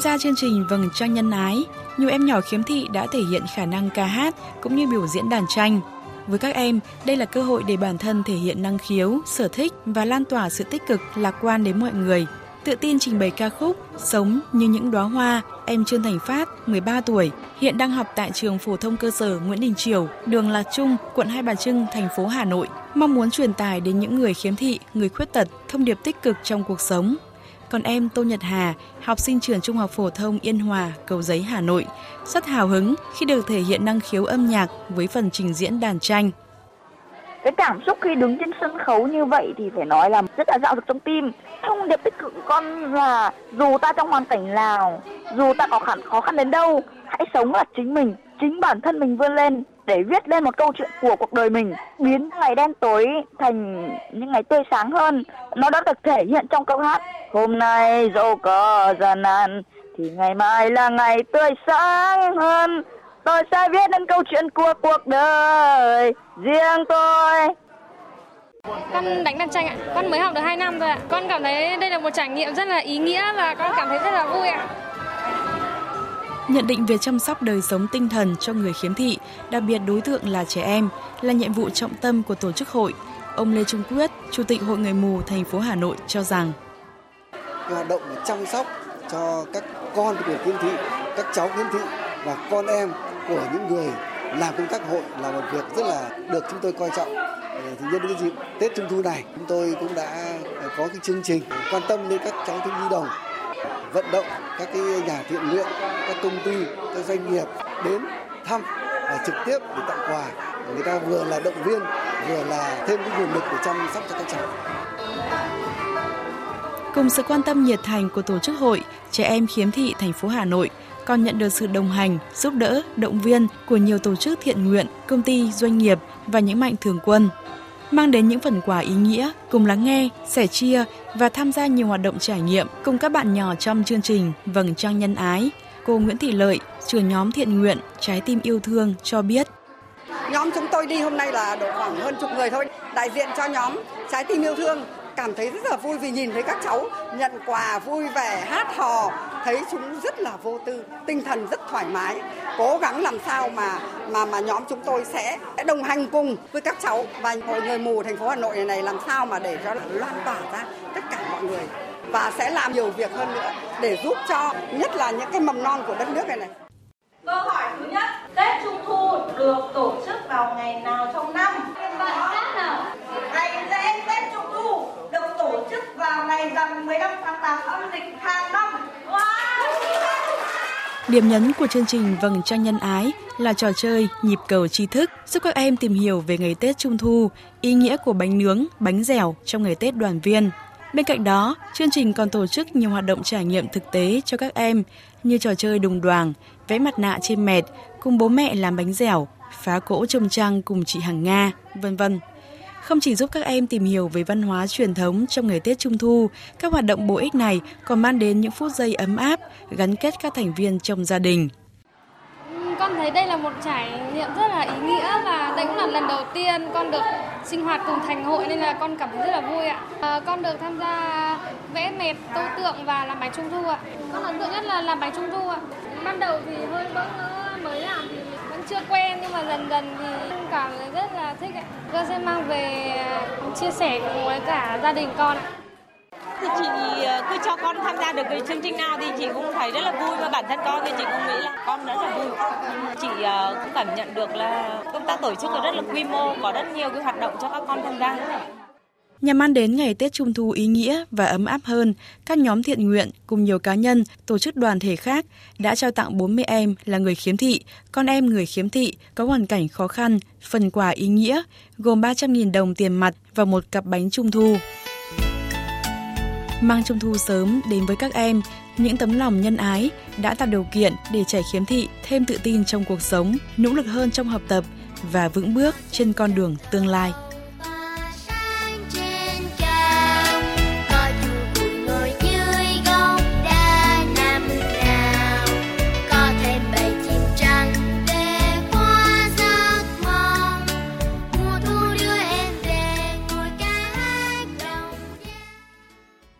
Tham gia chương trình Vầng Trăng Nhân Ái, nhiều em nhỏ khiếm thị đã thể hiện khả năng ca hát cũng như biểu diễn đàn tranh. Với các em, đây là cơ hội để bản thân thể hiện năng khiếu, sở thích và lan tỏa sự tích cực, lạc quan đến mọi người. Tự tin trình bày ca khúc Sống như những đóa hoa, em Trương Thành Phát, 13 tuổi, hiện đang học tại trường phổ thông cơ sở Nguyễn Đình Chiểu, đường Lạc Trung, quận Hai Bà Trưng, thành phố Hà Nội, mong muốn truyền tải đến những người khiếm thị, người khuyết tật thông điệp tích cực trong cuộc sống. Còn em Tô Nhật Hà, học sinh trường Trung học phổ thông Yên Hòa, Cầu Giấy, Hà Nội, rất hào hứng khi được thể hiện năng khiếu âm nhạc với phần trình diễn đàn tranh. Cái cảm xúc khi đứng trên sân khấu như vậy thì phải nói là rất là dạo được trong tim. Thông điệp tích cực của con là dù ta trong hoàn cảnh nào, dù ta có khăn khó khăn đến đâu, hãy sống là chính mình, chính bản thân mình vươn lên để viết lên một câu chuyện của cuộc đời mình, biến ngày đen tối thành những ngày tươi sáng hơn nó đã được thể hiện trong câu hát, hôm nay dẫu có gian nan, thì ngày mai là ngày tươi sáng hơn tôi sẽ viết nên câu chuyện của cuộc đời riêng tôi con đánh đàn tranh ạ. Con mới học được 2 năm rồi ạ. Con cảm thấy đây là một trải nghiệm rất là ý nghĩa và con cảm thấy rất là vui ạ. Nhận định về chăm sóc đời sống tinh thần cho người khiếm thị, đặc biệt đối tượng là trẻ em, là nhiệm vụ trọng tâm của tổ chức hội. Ông Lê Trung Quyết, Chủ tịch Hội Người Mù thành phố Hà Nội cho rằng hoạt động chăm sóc cho các con của khiếm thị, các cháu khiếm thị và con em của những người làm công tác hội là một việc rất là được chúng tôi coi trọng. Ờ, thì nhân cái dịp Tết Trung thu này, chúng tôi cũng đã có cái chương trình quan tâm đến các cháu thiếu nhi đồng vận động các cái nhà thiện nguyện, các công ty, các doanh nghiệp đến thăm và trực tiếp để tặng quà. Người ta vừa là động viên, vừa là thêm cái nguồn lực để chăm sóc cho các cháu. Cùng sự quan tâm nhiệt thành của tổ chức hội Trẻ em khiếm thị thành phố Hà Nội còn nhận được sự đồng hành, giúp đỡ, động viên của nhiều tổ chức thiện nguyện, công ty, doanh nghiệp và những mạnh thường quân mang đến những phần quà ý nghĩa, cùng lắng nghe, sẻ chia và tham gia nhiều hoạt động trải nghiệm cùng các bạn nhỏ trong chương trình Vầng Trăng Nhân Ái. Cô Nguyễn Thị Lợi, trưởng nhóm thiện nguyện Trái tim yêu thương cho biết. Nhóm chúng tôi đi hôm nay là độ khoảng hơn chục người thôi, đại diện cho nhóm Trái tim yêu thương cảm thấy rất là vui vì nhìn thấy các cháu nhận quà vui vẻ hát hò thấy chúng rất là vô tư tinh thần rất thoải mái cố gắng làm sao mà mà mà nhóm chúng tôi sẽ đồng hành cùng với các cháu và hội người mù thành phố Hà Nội này, này làm sao mà để cho loan tỏa ra tất cả mọi người và sẽ làm nhiều việc hơn nữa để giúp cho nhất là những cái mầm non của đất nước này này. Câu hỏi thứ nhất, Tết Trung Thu được tổ chức vào ngày nào trong năm? Ngày lễ Tết Trung Thu được tổ chức vào ngày rằm 15 tháng 8 âm lịch hàng năm. Điểm nhấn của chương trình Vầng Trăng Nhân Ái là trò chơi nhịp cầu tri thức giúp các em tìm hiểu về ngày Tết Trung Thu, ý nghĩa của bánh nướng, bánh dẻo trong ngày Tết đoàn viên. Bên cạnh đó, chương trình còn tổ chức nhiều hoạt động trải nghiệm thực tế cho các em như trò chơi đùng đoàn, vẽ mặt nạ trên mệt, cùng bố mẹ làm bánh dẻo, phá cỗ trông trăng cùng chị Hằng Nga, vân vân. Không chỉ giúp các em tìm hiểu về văn hóa truyền thống trong ngày Tết Trung Thu, các hoạt động bổ ích này còn mang đến những phút giây ấm áp, gắn kết các thành viên trong gia đình. Ừ, con thấy đây là một trải nghiệm rất là ý nghĩa và đây cũng là lần đầu tiên con được sinh hoạt cùng thành hội nên là con cảm thấy rất là vui ạ. À, con được tham gia vẽ mệt, tô tượng và làm bánh trung thu ạ. Con ấn tượng nhất là làm bánh trung thu ạ. Ban đầu thì hơi bỡ ngỡ mới làm thì vẫn chưa quen nhưng mà dần dần thì cảm thấy rất thích ạ. Con sẽ mang về à, chia sẻ cùng với cả gia đình con ạ. Thì chị à, cứ cho con tham gia được cái chương trình nào thì chị cũng thấy rất là vui và bản thân con thì chị cũng nghĩ là con rất là vui. Chị à, cũng cảm nhận được là công tác tổ chức rất là quy mô, có rất nhiều cái hoạt động cho các con tham gia. Nhằm mang đến ngày Tết Trung thu ý nghĩa và ấm áp hơn, các nhóm thiện nguyện cùng nhiều cá nhân, tổ chức đoàn thể khác đã trao tặng 40 em là người khiếm thị, con em người khiếm thị có hoàn cảnh khó khăn, phần quà ý nghĩa gồm 300.000 đồng tiền mặt và một cặp bánh trung thu. Mang Trung thu sớm đến với các em, những tấm lòng nhân ái đã tạo điều kiện để trẻ khiếm thị thêm tự tin trong cuộc sống, nỗ lực hơn trong học tập và vững bước trên con đường tương lai.